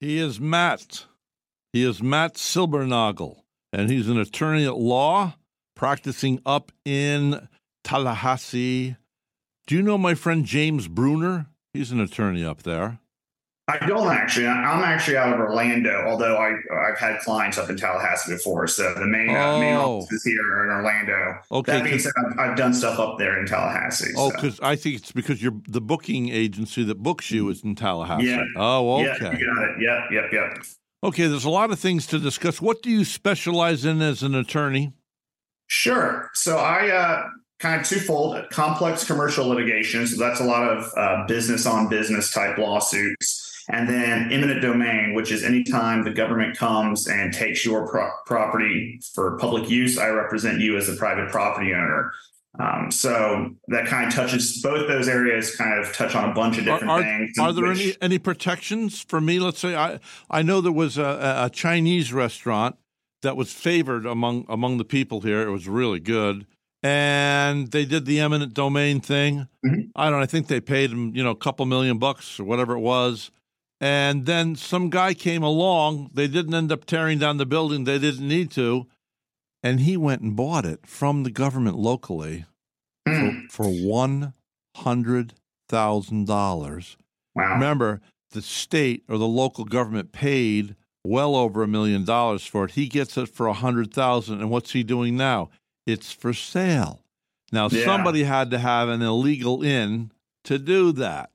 He is Matt. He is Matt Silbernagel, and he's an attorney at law practicing up in Tallahassee. Do you know my friend James Bruner? He's an attorney up there. I don't actually. I'm actually out of Orlando, although I I've had clients up in Tallahassee before. So the main uh, main Oh. office is here in Orlando. Okay, That said, I've, I've done stuff up there in Tallahassee. Oh, so. because I think it's because you're the booking agency that books you is in Tallahassee. Yeah. Oh, Yeah, okay. you got it. Yep, yep, yep. Okay, there's a lot of things to discuss. What do you specialize in as an attorney? Sure. So I uh, kind of twofold: complex commercial litigation. So that's a lot of uh, business on business type lawsuits. And then eminent domain, which is anytime the government comes and takes your pro- property for public use, I represent you as a private property owner. Um, so that kind of touches both those areas. Kind of touch on a bunch of different are, things. are there which- any any protections for me? Let's say I I know there was a, a Chinese restaurant that was favored among among the people here. It was really good, and they did the eminent domain thing. Mhm. I don't. know, I think they paid them you know a couple million bucks or whatever it was. And then some guy came along. They didn't end up tearing down the building. They didn't need to, and he went and bought it from the government locally Hmm. for, for one hundred thousand dollars. Wow. Remember, the state or the local government paid well over a million dollars for it. He gets it for a hundred thousand, and what's he doing now? It's for sale. Now, Yeah. somebody had to have an illegal in to do that.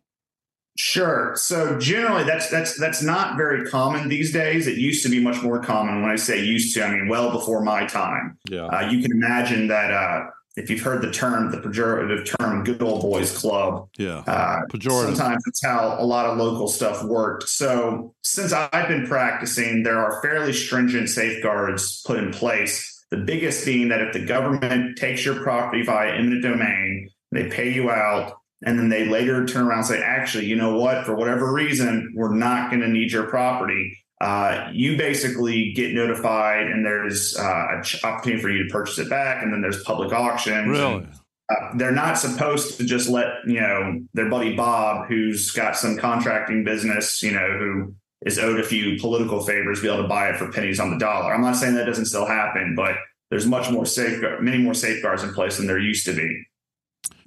Sure. So generally, that's that's that's not very common these days. It used to be much more common. When I say used to, I mean well before my time. Yeah. Uh, you can imagine that uh, if you've heard the term, the pejorative term "good old boys club," Yeah. uh, Pejorative. sometimes it's how a lot of local stuff worked. So since I've been practicing, there are fairly stringent safeguards put in place. The biggest being that if the government takes your property via eminent domain, they pay you out, and then they later turn around and say, actually, you know what? For whatever reason, we're not going to need your property. Uh, you basically get notified, and there's uh, an opportunity for you to purchase it back, and then there's public auctions. Really? And, uh, they're not supposed to just let you know their buddy Bob, who's got some contracting business, you know, who is owed a few political favors, be able to buy it for pennies on the dollar. I'm not saying that doesn't still happen, but there's much more safeguard, many more safeguards in place than there used to be.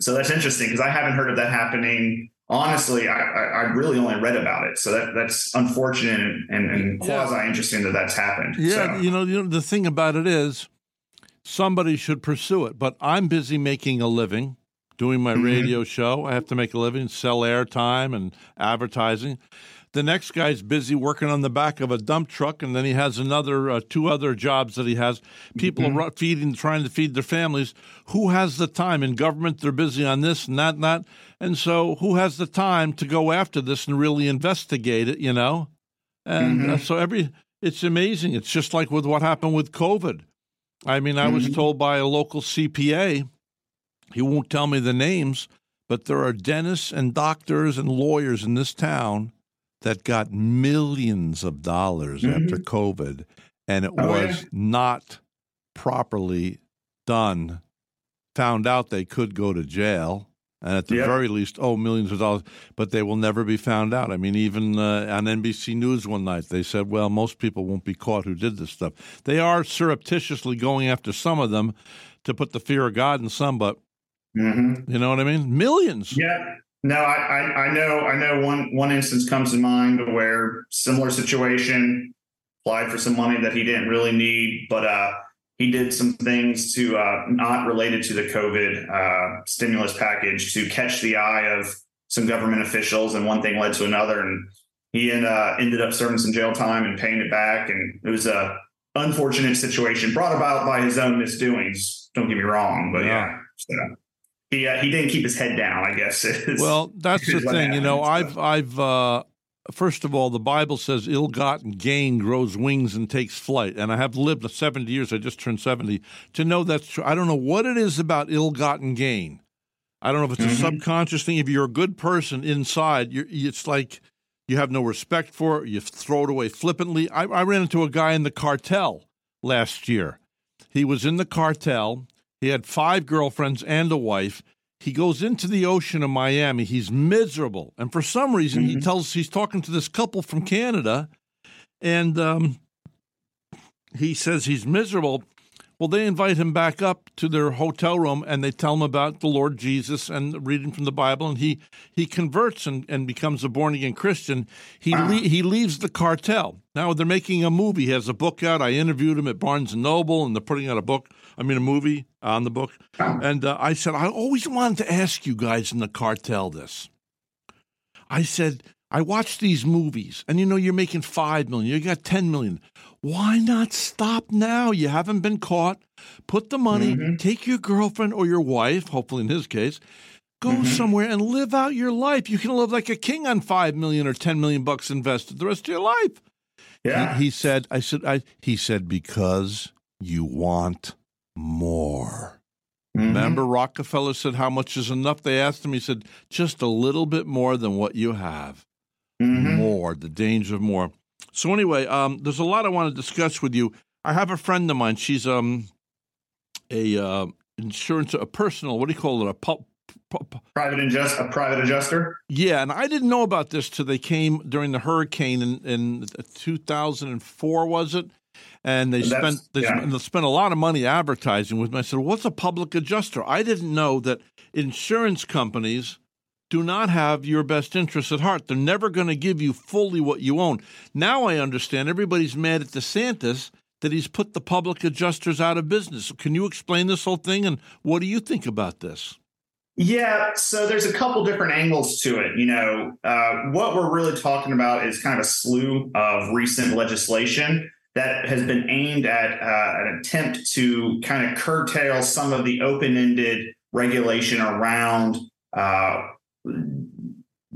So that's interesting because I haven't heard of that happening. Honestly, I, I, I really only read about it, so that that's unfortunate and, and, Yeah. quasi interesting that that's happened. Yeah, So- you know, you know, the thing about it is somebody should pursue it, but I'm busy making a living doing my Mhm. radio show. I have to make a living, sell airtime and advertising. The next guy's busy working on the back of a dump truck, and then he has another uh, two other jobs that he has. People Mm-hmm. are feeding, trying to feed their families. Who has the time? In government, they're busy on this and that and that. And so, who has the time to go after this and really investigate it? You know, and Mm-hmm. uh, so every it's amazing. It's just like with what happened with COVID. I mean, I was Mm-hmm. told by a local CPA, he won't tell me the names, but there are dentists and doctors and lawyers in this town that got millions of dollars after COVID, and it Oh, was yeah. not properly done. Found out they could go to jail. And at the Yep. very least, oh, millions of dollars, but they will never be found out. I mean, even uh, on NBC News one night, they said, well, most people won't be caught who did this stuff. They are surreptitiously going after some of them to put the fear of God in some, but Mhm. you know what I mean? Millions. Yeah. No, I, I, I know I know one one instance comes to mind where similar situation applied for some money that he didn't really need, but uh, he did some things to uh, not related to the COVID uh, stimulus package to catch the eye of some government officials, and one thing led to another, and he uh, ended up serving some jail time and paying it back, and it was a unfortunate situation brought about by his own misdoings. Don't get me wrong, but yeah, so he uh, he didn't keep his head down. I guess. is- Well, that's the thing. You know, I've I've uh, first of all, the Bible says ill-gotten gain grows wings and takes flight, and I have lived seventy years. I just turned seventy to know that's true. I don't know what it is about ill-gotten gain. I don't know if it's a Mhm. subconscious thing. If you're a good person inside, you're, it's like you have no respect for it. You throw it away flippantly. I, I ran into a guy in the cartel last year. He was in the cartel. He had five girlfriends and a wife. he goes into the ocean of Miami. He's miserable, and for some reason, mm-hmm. he tells he's talking to this couple from Canada, and um, he says he's miserable. Well, they invite him back up to their hotel room and they tell him about the Lord Jesus and reading from the Bible, and he he converts and, and becomes a born again Christian. He le- he leaves the cartel. Now they're making a movie. He has a book out. I interviewed him at Barnes and Noble, and they're putting out a book. I mean, a movie on the book. And uh, I said, I always wanted to ask you guys in the cartel this. I said, I watch these movies, and you know you're making five million. You got ten million. Why not stop now? You haven't been caught. Put the money, mm-hmm. take your girlfriend or your wife, hopefully in his case, go mm-hmm. somewhere and live out your life. You can live like a king on five million or ten million bucks invested the rest of your life. Yeah. He, he said, I said, I, he said, because you want more. Mm-hmm. Remember, Rockefeller said, How much is enough? They asked him, he said, Just a little bit more than what you have. Mm-hmm. More, the danger of more. So, anyway, um, there's a lot I want to discuss with you. I have a friend of mine. She's um, a uh, insurance, a personal, what do you call it? A pu- private adjust, a private adjuster. Yeah, and I didn't know about this till they came during the hurricane in, in 2004, was it? And they spent they, yeah. spent they spent a lot of money advertising with me. I said, "What's a public adjuster?" I didn't know that insurance companies do not have your best interests at heart. They're never going to give you fully what you own. Now I understand everybody's mad at DeSantis that he's put the public adjusters out of business. Can you explain this whole thing and what do you think about this? Yeah, so there's a couple different angles to it. You know, uh, what we're really talking about is kind of a slew of recent legislation that has been aimed at uh, an attempt to kind of curtail some of the open-ended regulation around uh,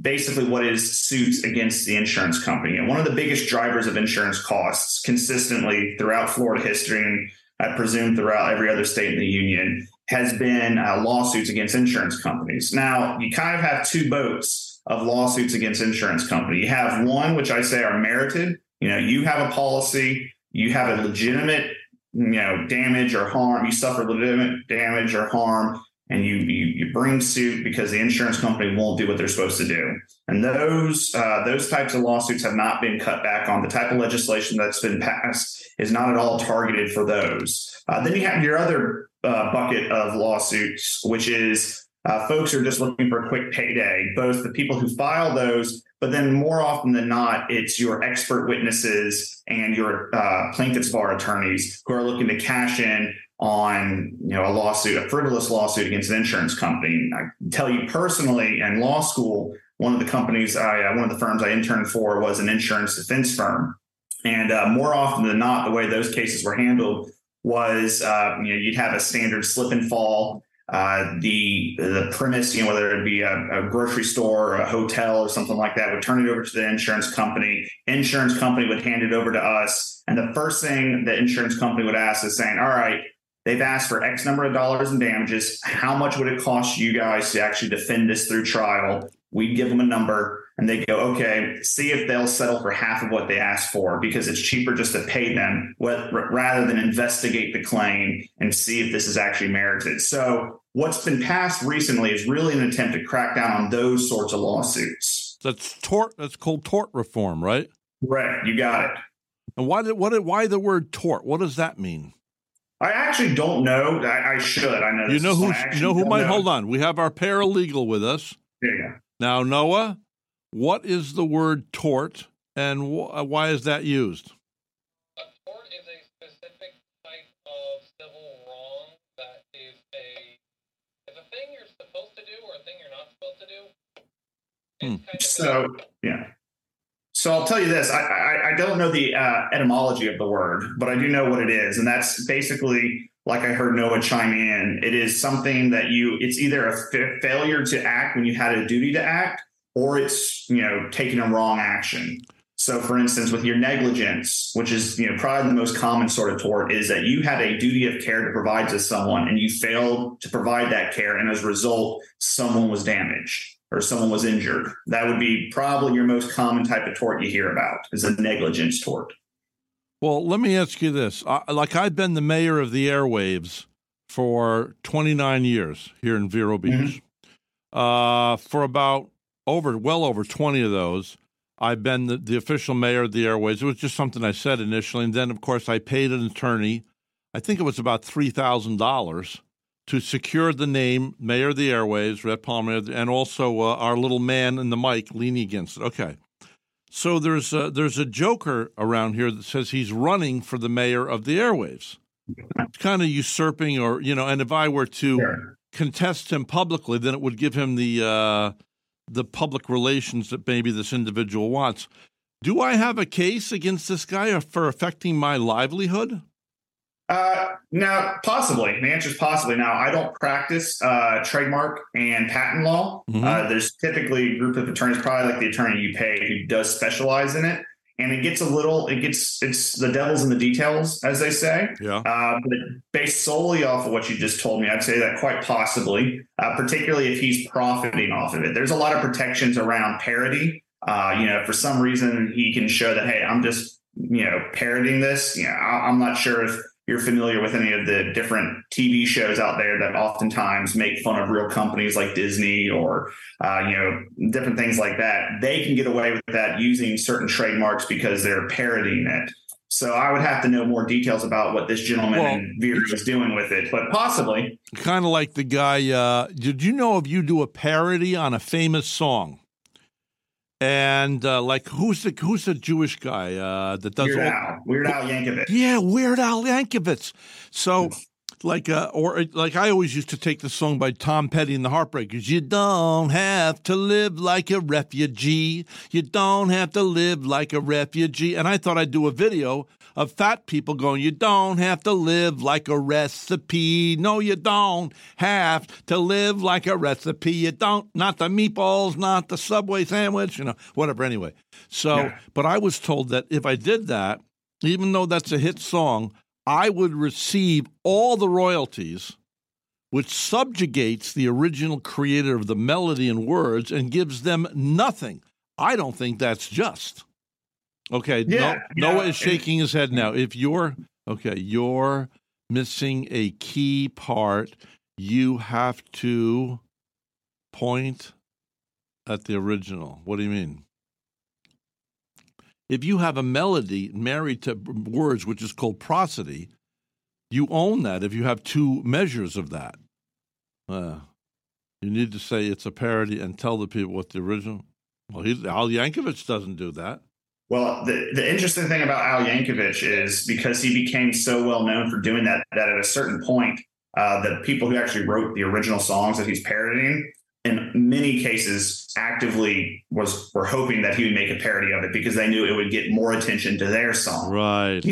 basically what is suits against the insurance company. And one of the biggest drivers of insurance costs consistently throughout Florida history, and I presume throughout every other state in the union, has been uh, lawsuits against insurance companies. Now, you kind of have two boats of lawsuits against insurance company. You have one, which I say are merited. You know, you have a policy, you have a legitimate, you know, damage or harm, you suffer legitimate damage or harm and you, you, you bring suit because the insurance company won't do what they're supposed to do. And those uh, those types of lawsuits have not been cut back on. The type of legislation that's been passed is not at all targeted for those. Uh, then you have your other uh, bucket of lawsuits, which is uh, folks are just looking for a quick payday. Both the people who file those, but then more often than not, it's your expert witnesses and your uh, plaintiffs bar attorneys who are looking to cash in on you know a lawsuit, a frivolous lawsuit against an insurance company. I tell you personally, in law school, one of the companies I, uh, one of the firms I interned for was an insurance defense firm, and uh, more often than not, the way those cases were handled was uh, you know you'd have a standard slip and fall. Uh, the the premise, you know, whether it be a, a, grocery store or a hotel or something like that, would turn it over to the insurance company. Insurance company would hand it over to us, and the first thing the insurance company would ask is saying, "All right, They've asked for X number of dollars in damages. How much would it cost you guys to actually defend this through trial? We'd give them a number and they go, okay, see if they'll settle for half of what they asked for because it's cheaper just to pay them rather than investigate the claim and see if this is actually merited. So, what's been passed recently is really an attempt to crack down on those sorts of lawsuits. That's tort. That's called tort reform, right? Right. You got it. And why did what? Why the word tort? What does that mean? I actually don't know. I, I should. I know. You know who? You know who might? Know. Hold on. We have our paralegal with us. Go. Now, Noah, what is the word tort, and wh- why is that used? Hmm. So yeah. So I'll tell you this: I, I, I don't know the uh, etymology of the word, but I do know what it is, and that's basically like I heard Noah chime in. It is something that you. It's either a f- failure to act when you had a duty to act, or it's you know taking a wrong action. So, for instance, with your negligence, which is you know probably the most common sort of tort, is that you had a duty of care to provide to someone, and you failed to provide that care, and as a result, someone was damaged or someone was injured. That would be probably your most common type of tort you hear about is a negligence tort. Well, let me ask you this. like I've been the mayor of the airwaves for 29 years here in Vero Beach. Mm-hmm. Uh, for about over, well over 20 of those, I've been the, the official mayor of the airways. It was just something I said initially. And then, of course, I paid an attorney, I think it was about $3,000 to secure the name Mayor of the Airways, Rhett Palmer, and also uh, our little man in the mic leaning against it. Okay. So there's a, there's a joker around here that says he's running for the mayor of the airwaves. It's kind of usurping, or you know. And if I were to Sure. contest him publicly, then it would give him the uh, the public relations that maybe this individual wants. Do I have a case against this guy for affecting my livelihood? Uh, now, possibly. The answer is possibly. Now, I don't practice uh, trademark and patent law. Mhm. Uh, there's typically a group of attorneys, probably like the attorney you pay, who does specialize in it. And it gets a little, it gets, it's the devil's in the details, as they say. Yeah. Uh, but based solely off of what you just told me, I'd say that quite possibly, uh, particularly if he's profiting off of it. There's a lot of protections around parody. Uh, you know, for some reason, he can show that, hey, I'm just, you know, parodying this. You know, I, I'm not sure if you're familiar with any of the different TV shows out there that oftentimes make fun of real companies like Disney or, uh, you know, different things like that. They can get away with that using certain trademarks because they're parodying it. So I would have to know more details about what this gentleman Well, in Veer is doing with it, but possibly. Kind of like the guy. Uh, did you know if you do a parody on a famous song, and uh, like who's the who's the Jewish guy uh, that does Weird all? Al, Weird Al Yankovic. Yeah, Weird Al Yankovic. So, like, uh, or like I always used to take the song by Tom Petty and the Heartbreakers. You don't have to live like a refugee. You don't have to live like a refugee. And I thought I'd do a video of fat people going, You don't have to live like a recipe. No, you don't have to live like a recipe. You don't, not the meatballs, not the Subway sandwich, you know, whatever. Anyway, so, Yeah. but I was told that if I did that, even though that's a hit song, I would receive all the royalties, which subjugates the original creator of the melody and words and gives them nothing. I don't think that's just. Okay, Yeah, no, Noah is shaking his head now. If you're okay, you're missing a key part. You have to point at the original. What do you mean? If you have a melody married to words, which is called prosody, you own that if you have two measures of that. Uh, you need to say it's a parody and tell the people what the original. Well, Al Yankovic doesn't do that. Well, the, the interesting thing about Al Yankovic is because he became so well known for doing that, that at a certain point, uh, the people who actually wrote the original songs that he's parodying, in many cases, actively was were hoping that he would make a parody of it because they knew it would get more attention to their song. Right.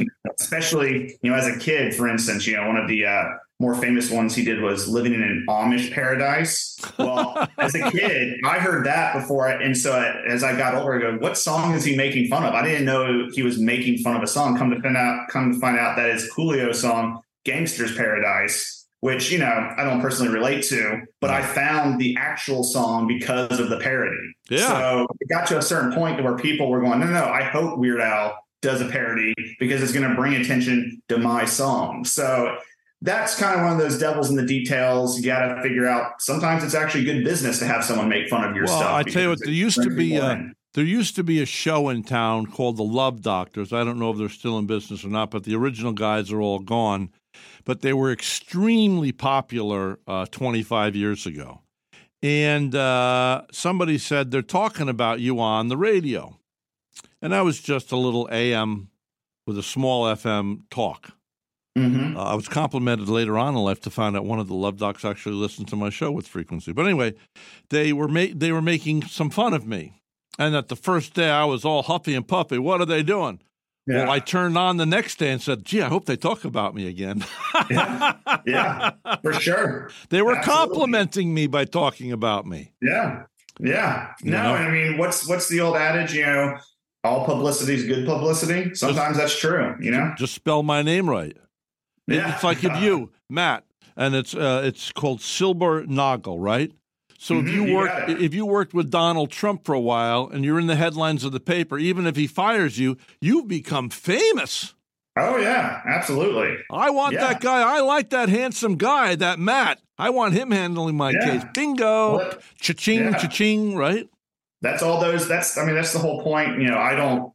Especially, you know, as a kid, for instance, you know, one of the uh, more famous ones he did was living in an Amish paradise. Well, as a kid, I heard that before. I, and so I, as I got older, I go, what song is he making fun of? I didn't know he was making fun of a song. Come to find out, come to find out that it's Coolio's song, Gangsta's Paradise, which, you know, I don't personally relate to, but I found the actual song because of the parody. Yeah. So it got to a certain point where people were going, no, no, I hope Weird Al does a parody because it's going to bring attention to my song. So that's kind of one of those devils in the details. You got to figure out. Sometimes it's actually good business to have someone make fun of your Well, stuff. I tell you what, there used to be uh, a- in. There used to be a show in town called the Love Doctors. I don't know if they're still in business or not, but the original guys are all gone. But they were extremely popular uh, 25 years ago. And uh, somebody said they're talking about you on the radio. And I was just a little AM with a small FM talk. Mhm. Uh, I was complimented later on in life to find out one of the love docs actually listened to my show with frequency. But anyway, they were ma- they were making some fun of me, and that the first day I was all huffy and puffy. What are they doing? Yeah. Well, I turned on the next day and said, "Gee, I hope they talk about me again." yeah, yeah, for sure. they were Absolutely. complimenting me by talking about me. Yeah, yeah. You No, know? I mean, what's what's the old adage? You know, all publicity is good publicity. Sometimes that's true. You know. Just spell my name right. Yeah. It's like if you, Matt, and it's uh, it's called Silber Noggle, right? So if Mhm, you you work if you worked with Donald Trump for a while and you're in the headlines of the paper, even if he fires you, you've become famous. Oh yeah, absolutely. I want Yeah. that guy. I like that handsome guy, that Matt. I want him handling my Yeah. case. Bingo. Well, Cha-ching, Yeah. cha-ching, right? that's all those that's i mean that's the whole point you know i don't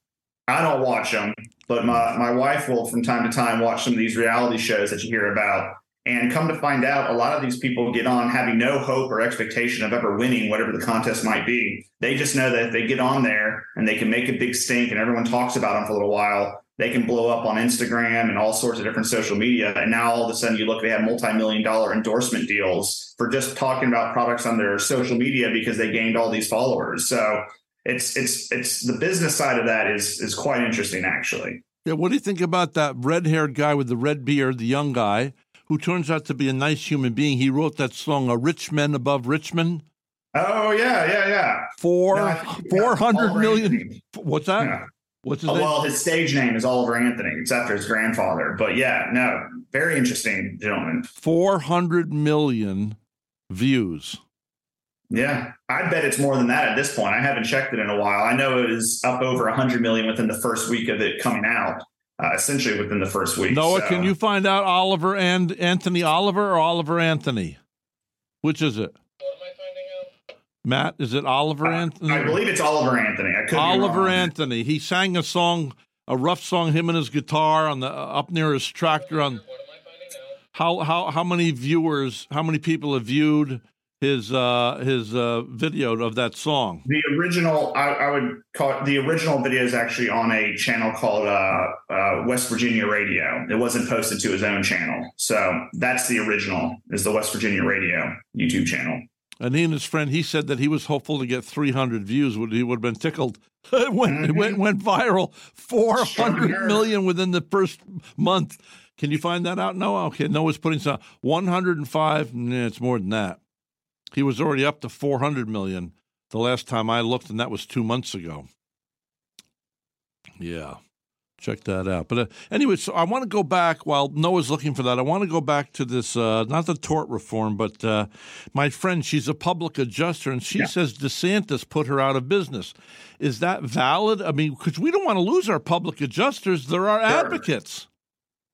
i don't watch them but my my wife will from time to time watch some of these reality shows that you hear about and come to find out a lot of these people get on having no hope or expectation of ever winning whatever the contest might be. They just know that if they get on there and they can make a big stink and everyone talks about them for a little while they can blow up on instagram and all sorts of different social media. And now all of a sudden you look they have multi-million dollar endorsement deals for just talking about products on their social media because they gained all these followers. So it's it's it's the business side of that is is quite interesting actually. Yeah, what do you think about that red haired guy with the red beard, the young guy, who turns out to be a nice human being? He wrote that song, A Rich Men Above Richmond. oh yeah yeah yeah Four, No, four hundred million. What's that? Yeah. What's his Oh, name? well, his stage name is Oliver Anthony. It's after his grandfather. But yeah, no, very interesting gentleman. 400 million views. Yeah, I bet it's more than that at this point. I haven't checked it in a while. I know it is up over 100 million within the first week of it coming out, uh, essentially within the first week. Noah, So- can you find out Oliver and Anthony Oliver or Oliver Anthony? Which is it? What am I finding out? Matt, is it Oliver Anthony? I believe it's Oliver Anthony. I could Oliver. Anthony. He sang a song, a rough song, him and his guitar on the up near his tractor. On What am I finding out? how how how many viewers, how many people have viewed his uh his uh video of that song? The original, I, I would call it, the original video is actually on a channel called uh, uh, West Virginia Radio. It wasn't posted to his own channel, so that's the original. Is the West Virginia Radio YouTube channel? And he and his friend, he said that he was hopeful to get 300 views. Would he would have been tickled? it went it went, went viral, 400 Sure. million within the first month. Can you find that out? No, Okay, No Noah's putting some 105. Nah, it's more than that. He was already up to 400 million the last time I looked, and that was two months ago. Yeah, check that out. But uh, anyway, so I want to go back while Noah's looking for that. I want to go back to this, uh, not the tort reform, but uh, my friend, she's a public adjuster, and she Yeah. says DeSantis put her out of business. Is that valid? I mean, because we don't want to lose our public adjusters; they're our Sure. advocates.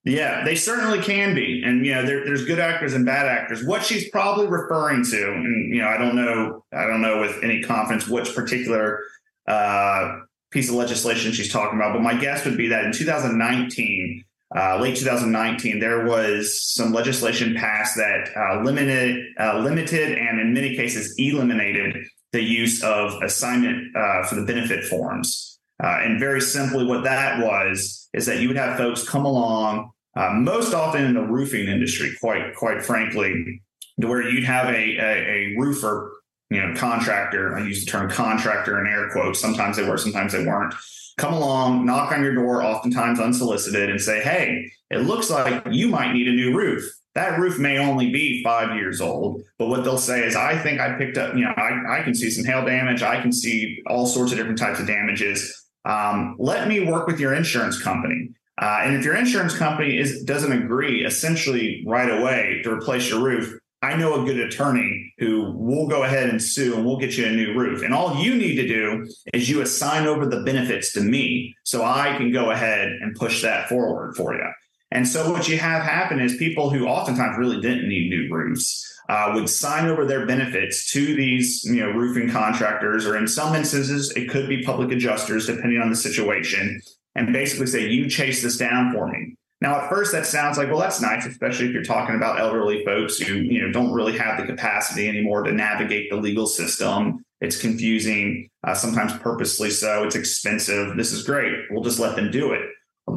Yeah, they certainly can be, and you know, there, there's good actors and bad actors. What she's probably referring to, and you know, I don't know, I don't know with any confidence which particular uh, piece of legislation she's talking about, but my guess would be that in 2019, uh, late 2019, there was some legislation passed that uh, limited, uh, limited, and in many cases eliminated the use of assignment uh, for the benefit forms. Uh, and very simply, what that was is that you would have folks come along, uh, most often in the roofing industry, quite quite frankly, to where you'd have a, a, a roofer, you know, contractor. I use the term contractor in air quotes. Sometimes they were, sometimes they weren't. Come along, knock on your door, oftentimes unsolicited, and say, "Hey, it looks like you might need a new roof." That roof may only be five years old, but what they'll say is, I think I picked up, you know, I, I can see some hail damage. I can see all sorts of different types of damages um, let me work with your insurance company. Uh, and if your insurance company is doesn't agree, essentially right away to replace your roof, I know a good attorney who will go ahead and sue, and we'll get you a new roof. And all you need to do is you assign over the benefits to me, so I can go ahead and push that forward for you. And so what you have happen is people who oftentimes really didn't need new roofs uh, would sign over their benefits to these, you know, roofing contractors, or in some instances, it could be public adjusters, depending on the situation, and basically say, "You chase this down for me." Now, at first, that sounds like, well, that's nice, especially if you're talking about elderly folks who, you know, don't really have the capacity anymore to navigate the legal system. It's confusing, uh, sometimes purposely so. It's expensive. This is great. We'll just let them do it.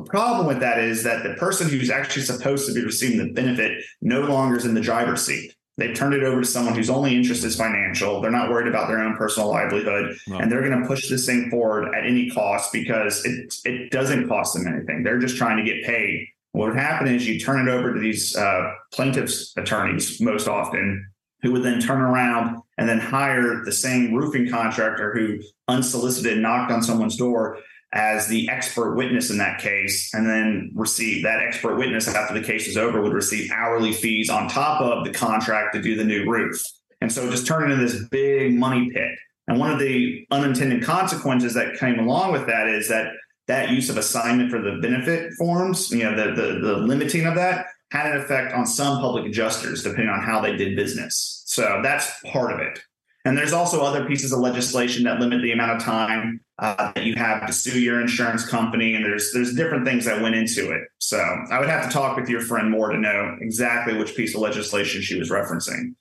The problem with that is that the person who's actually supposed to be receiving the benefit no longer is in the driver's seat. They've turned it over to someone whose only interest is financial. They're not worried about their own personal livelihood, No. and they're going to push this thing forward at any cost because it it doesn't cost them anything. They're just trying to get paid. What would happen is you turn it over to these uh, plaintiffs' attorneys most often, who would then turn around and then hire the same roofing contractor who unsolicited knocked on someone's door as the expert witness in that case, and then receive that expert witness after the case is over would receive hourly fees on top of the contract to do the new roof. And so it just turned into this big money pit. And one of the unintended consequences that came along with that is that that use of assignment for the benefit forms, you know, the, the, the limiting of that had an effect on some public adjusters depending on how they did business. So that's part of it. And there's also other pieces of legislation that limit the amount of time uh, that you have to sue your insurance company, and there's there's different things that went into it. So I would have to talk with your friend more to know exactly which piece of legislation she was referencing.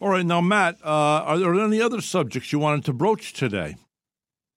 All right, now Matt, uh, are there any other subjects you wanted to broach today?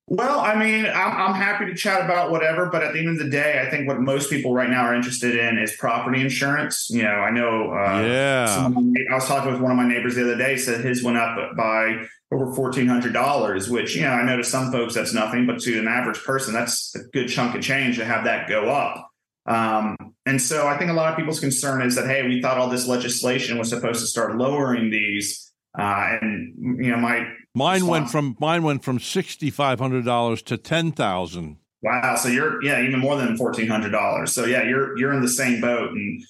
Well, I mean, I'm, I'm happy to chat about whatever, but at the end of the day, I think what most people right now are interested in is property insurance. You know, I know. Uh, yeah. My, I was talking with one of my neighbors the other day. Said his went up by over fourteen hundred dollars, which you know I know to some folks that's nothing, but to an average person, that's a good chunk of change to have that go up. Um, and so I think a lot of people's concern is that hey, we thought all this legislation was supposed to start lowering these, uh, and you know my Mine went from mine went from sixty five hundred dollars to ten thousand. Wow. So you're yeah, even more than fourteen hundred dollars. So yeah, you're you're in the same boat. And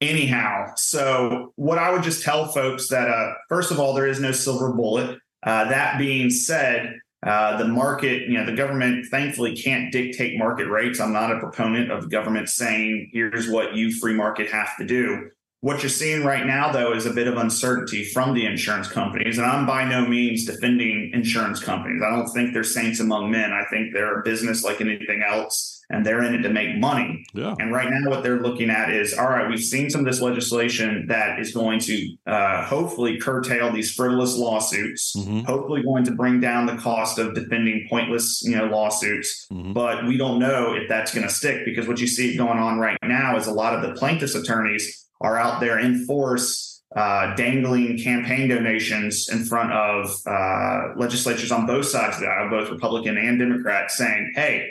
anyhow, so what I would just tell folks that uh, first of all, there is no silver bullet. Uh, that being said, uh, the market, you know, the government thankfully can't dictate market rates. I'm not a proponent of the government saying, here's what you free market have to do. What you're seeing right now, though, is a bit of uncertainty from the insurance companies. And I'm by no means defending insurance companies. I don't think they're saints among men. I think they're a business like anything else, and they're in it to make money. Yeah. And right now, what they're looking at is all right, we've seen some of this legislation that is going to uh, hopefully curtail these frivolous lawsuits, Mhm. hopefully going to bring down the cost of defending pointless you know, lawsuits. Mhm. But we don't know if that's going to stick because what you see going on right now is a lot of the plaintiffs' attorneys are out there in force uh, dangling campaign donations in front of uh, legislatures on both sides of the aisle, both Republican and Democrat, saying, "Hey,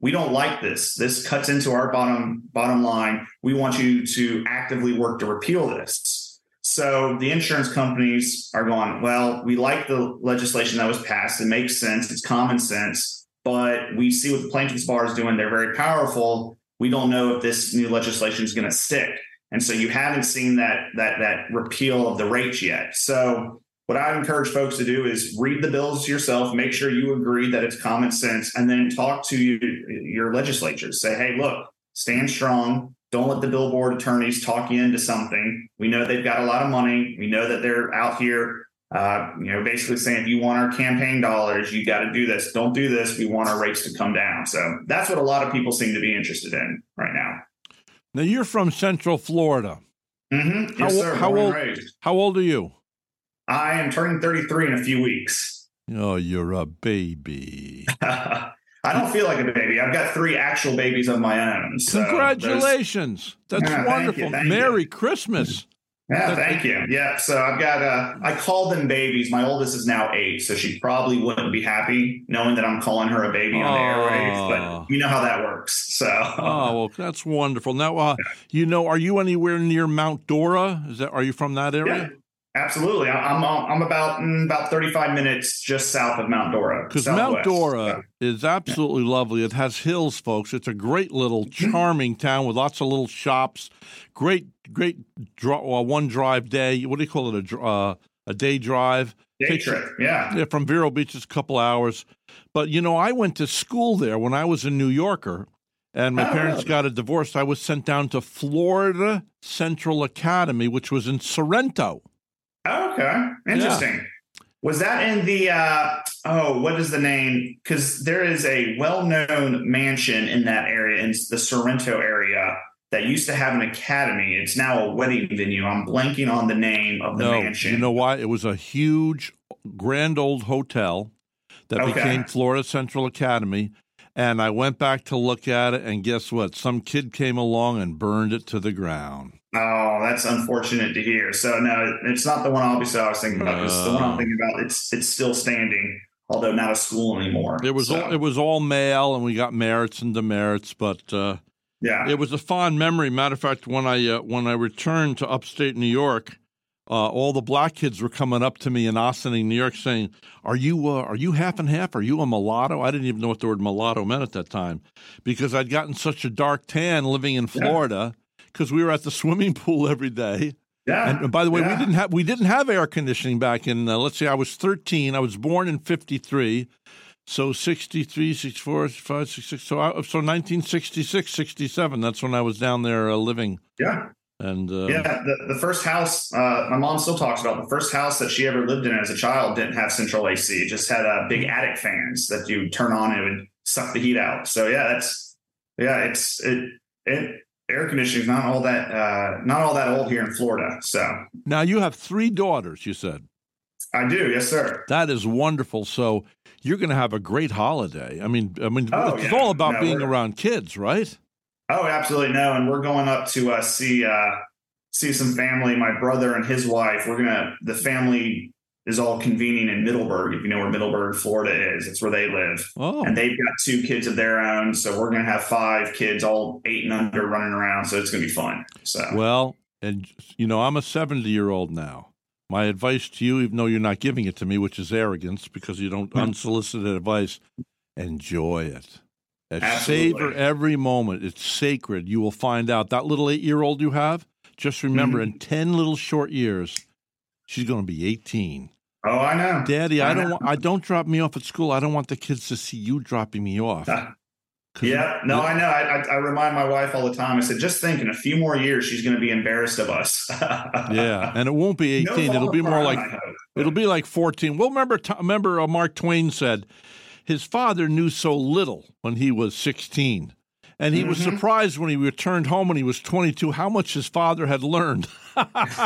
we don't like this. This cuts into our bottom bottom line. We want you to actively work to repeal this." So the insurance companies are going, "Well, we like the legislation that was passed. It makes sense. It's common sense." But we see what the plaintiffs' bar is doing. They're very powerful. We don't know if this new legislation is going to stick. And so you haven't seen that that that repeal of the rates yet. So what I encourage folks to do is read the bills yourself, make sure you agree that it's common sense, and then talk to you, your legislatures. Say, hey, look, stand strong. Don't let the billboard attorneys talk you into something. We know they've got a lot of money. We know that they're out here, uh, you know, basically saying if you want our campaign dollars, you got to do this. Don't do this. We want our rates to come down. So that's what a lot of people seem to be interested in right now. Now you're from Central Florida. Mm-hmm. How, Yes, sir. how old? How old are you? I am turning 33 in a few weeks. Oh, you're a baby. I don't feel like a baby. I've got three actual babies of my own. So Congratulations. That's Yeah, thank you, wonderful. thank you. Merry Christmas. Yeah, thank you. Yeah, so I've got. Uh, I call them babies. My oldest is now eight, so she probably wouldn't be happy knowing that I'm calling her a baby on the airwaves. But you know how that works. So Oh, well, that's wonderful. Now, uh, you know, are you anywhere near Mount Dora? Is that are you from that yeah, area? Absolutely. I'm I'm about mm, about 35 minutes just south of Mount Dora. Because Mount. Dora is absolutely lovely. It has hills, folks. It's a great little, Mm-hmm. charming town with lots of little shops. Great, great dri- uh, one drive day. What do you call it? A uh, a day drive. Day Takes trip. Yeah. Yeah, from Vero Beach, it's a couple hours. But you know, I went to school there when I was a New Yorker, and my Oh, parents really? got a divorce. I was sent down to Florida Central Academy, which was in Sorrento. Okay, interesting. Was that in the uh oh, what is the name? Because there is a well-known mansion in that area, in the Sorrento area, that used to have an academy. It's now a wedding venue. I'm blanking on the name of the no, mansion. you know why? It was a huge, grand old hotel that Okay. became Florida Central Academy. And I went back to look at it, and guess what? Some kid came along and burned it to the ground. Oh, that's unfortunate to hear. So no, it's not the one obviously I was thinking about. It's the one I'm thinking about. It's it's still standing, although not a school anymore. It was So, all, it was all male, and we got merits and demerits, but uh, yeah. it was a fond memory. Matter of fact, when I uh, when I returned to upstate New York, uh, all the black kids were coming up to me in Ossining, New York, saying, "Are you uh, are you half and half? Are you a mulatto?" I didn't even know what the word mulatto meant at that time, because I'd gotten such a dark tan living in Yeah. Because we were at the swimming pool every day, yeah. and, and by the way, we didn't have we didn't have air conditioning back in. Uh, let's see, I was thirteen. I was born in fifty three. So 63, 64, 65, 66. So, I, so 1966, 67. That's when I was down there uh, living. Yeah. And uh, yeah, the, the first house, uh, my mom still talks about the first house that she ever lived in as a child didn't have central AC. It just had uh, big attic fans that you turn on and it would suck the heat out. So yeah, that's yeah, it's it it air conditioning is not all that uh, not all that old here in Florida. So now you have three daughters. You said I do. Yes, sir. That is wonderful. So you're going to have a great holiday. I mean, I mean, oh, it's yeah. all about no, being around kids, right? Oh, absolutely no. And we're going up to uh, see uh, see some family. My brother and his wife. We're gonna. The family is all convening in Middleburg. If you know where Middleburg, Florida is, it's where they live. Oh. And they've got two kids of their own. So we're gonna have five kids, all eight and under, running around. So it's gonna be fun. So well, and you know, I'm a 70 year old now. My advice to you, even though you're not giving it to me, which is arrogance because you don't unsolicited advice, enjoy it. Savor every moment. It's sacred. You will find out that little eight year old you have, just remember mm-hmm. in 10 little short years, she's going to be 18. Oh, I know. Daddy, I, I don't want, I don't drop me off at school. I don't want the kids to see you dropping me off. Yeah, no, I know. I, I, remind my wife all the time. I said, just think, in a few more years, she's going to be embarrassed of us. yeah, and it won't be eighteen. No it'll be more like it'll be like fourteen. Well, remember, remember, uh, Mark Twain said his father knew so little when he was sixteen, and he mm-hmm. was surprised when he returned home when he was twenty-two how much his father had learned. That's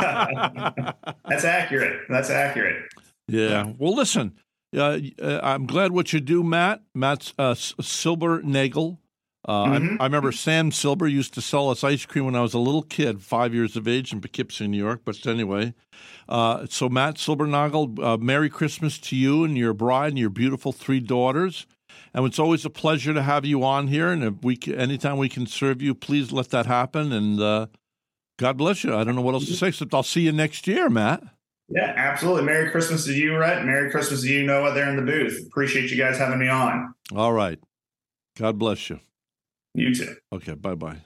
accurate. That's accurate. Yeah. Well, listen. Uh, uh, I'm glad what you do, Matt. Matt's uh, Silbernagel. Uh, mm-hmm. I, I, remember Sam Silber used to sell us ice cream when I was a little kid, five years of age in Poughkeepsie, New York. But anyway, uh, so Matt Silbernagel, uh, Merry Christmas to you and your bride and your beautiful three daughters. And it's always a pleasure to have you on here. And if we, anytime we can serve you, please let that happen. And God bless you. I don't know what else to say except I'll see you next year, Matt. Yeah, absolutely. Merry Christmas to you, Rhett. Merry Christmas to you, Noah, there in the booth. Appreciate you guys having me on. All right. God bless you. You too. Okay. Bye bye.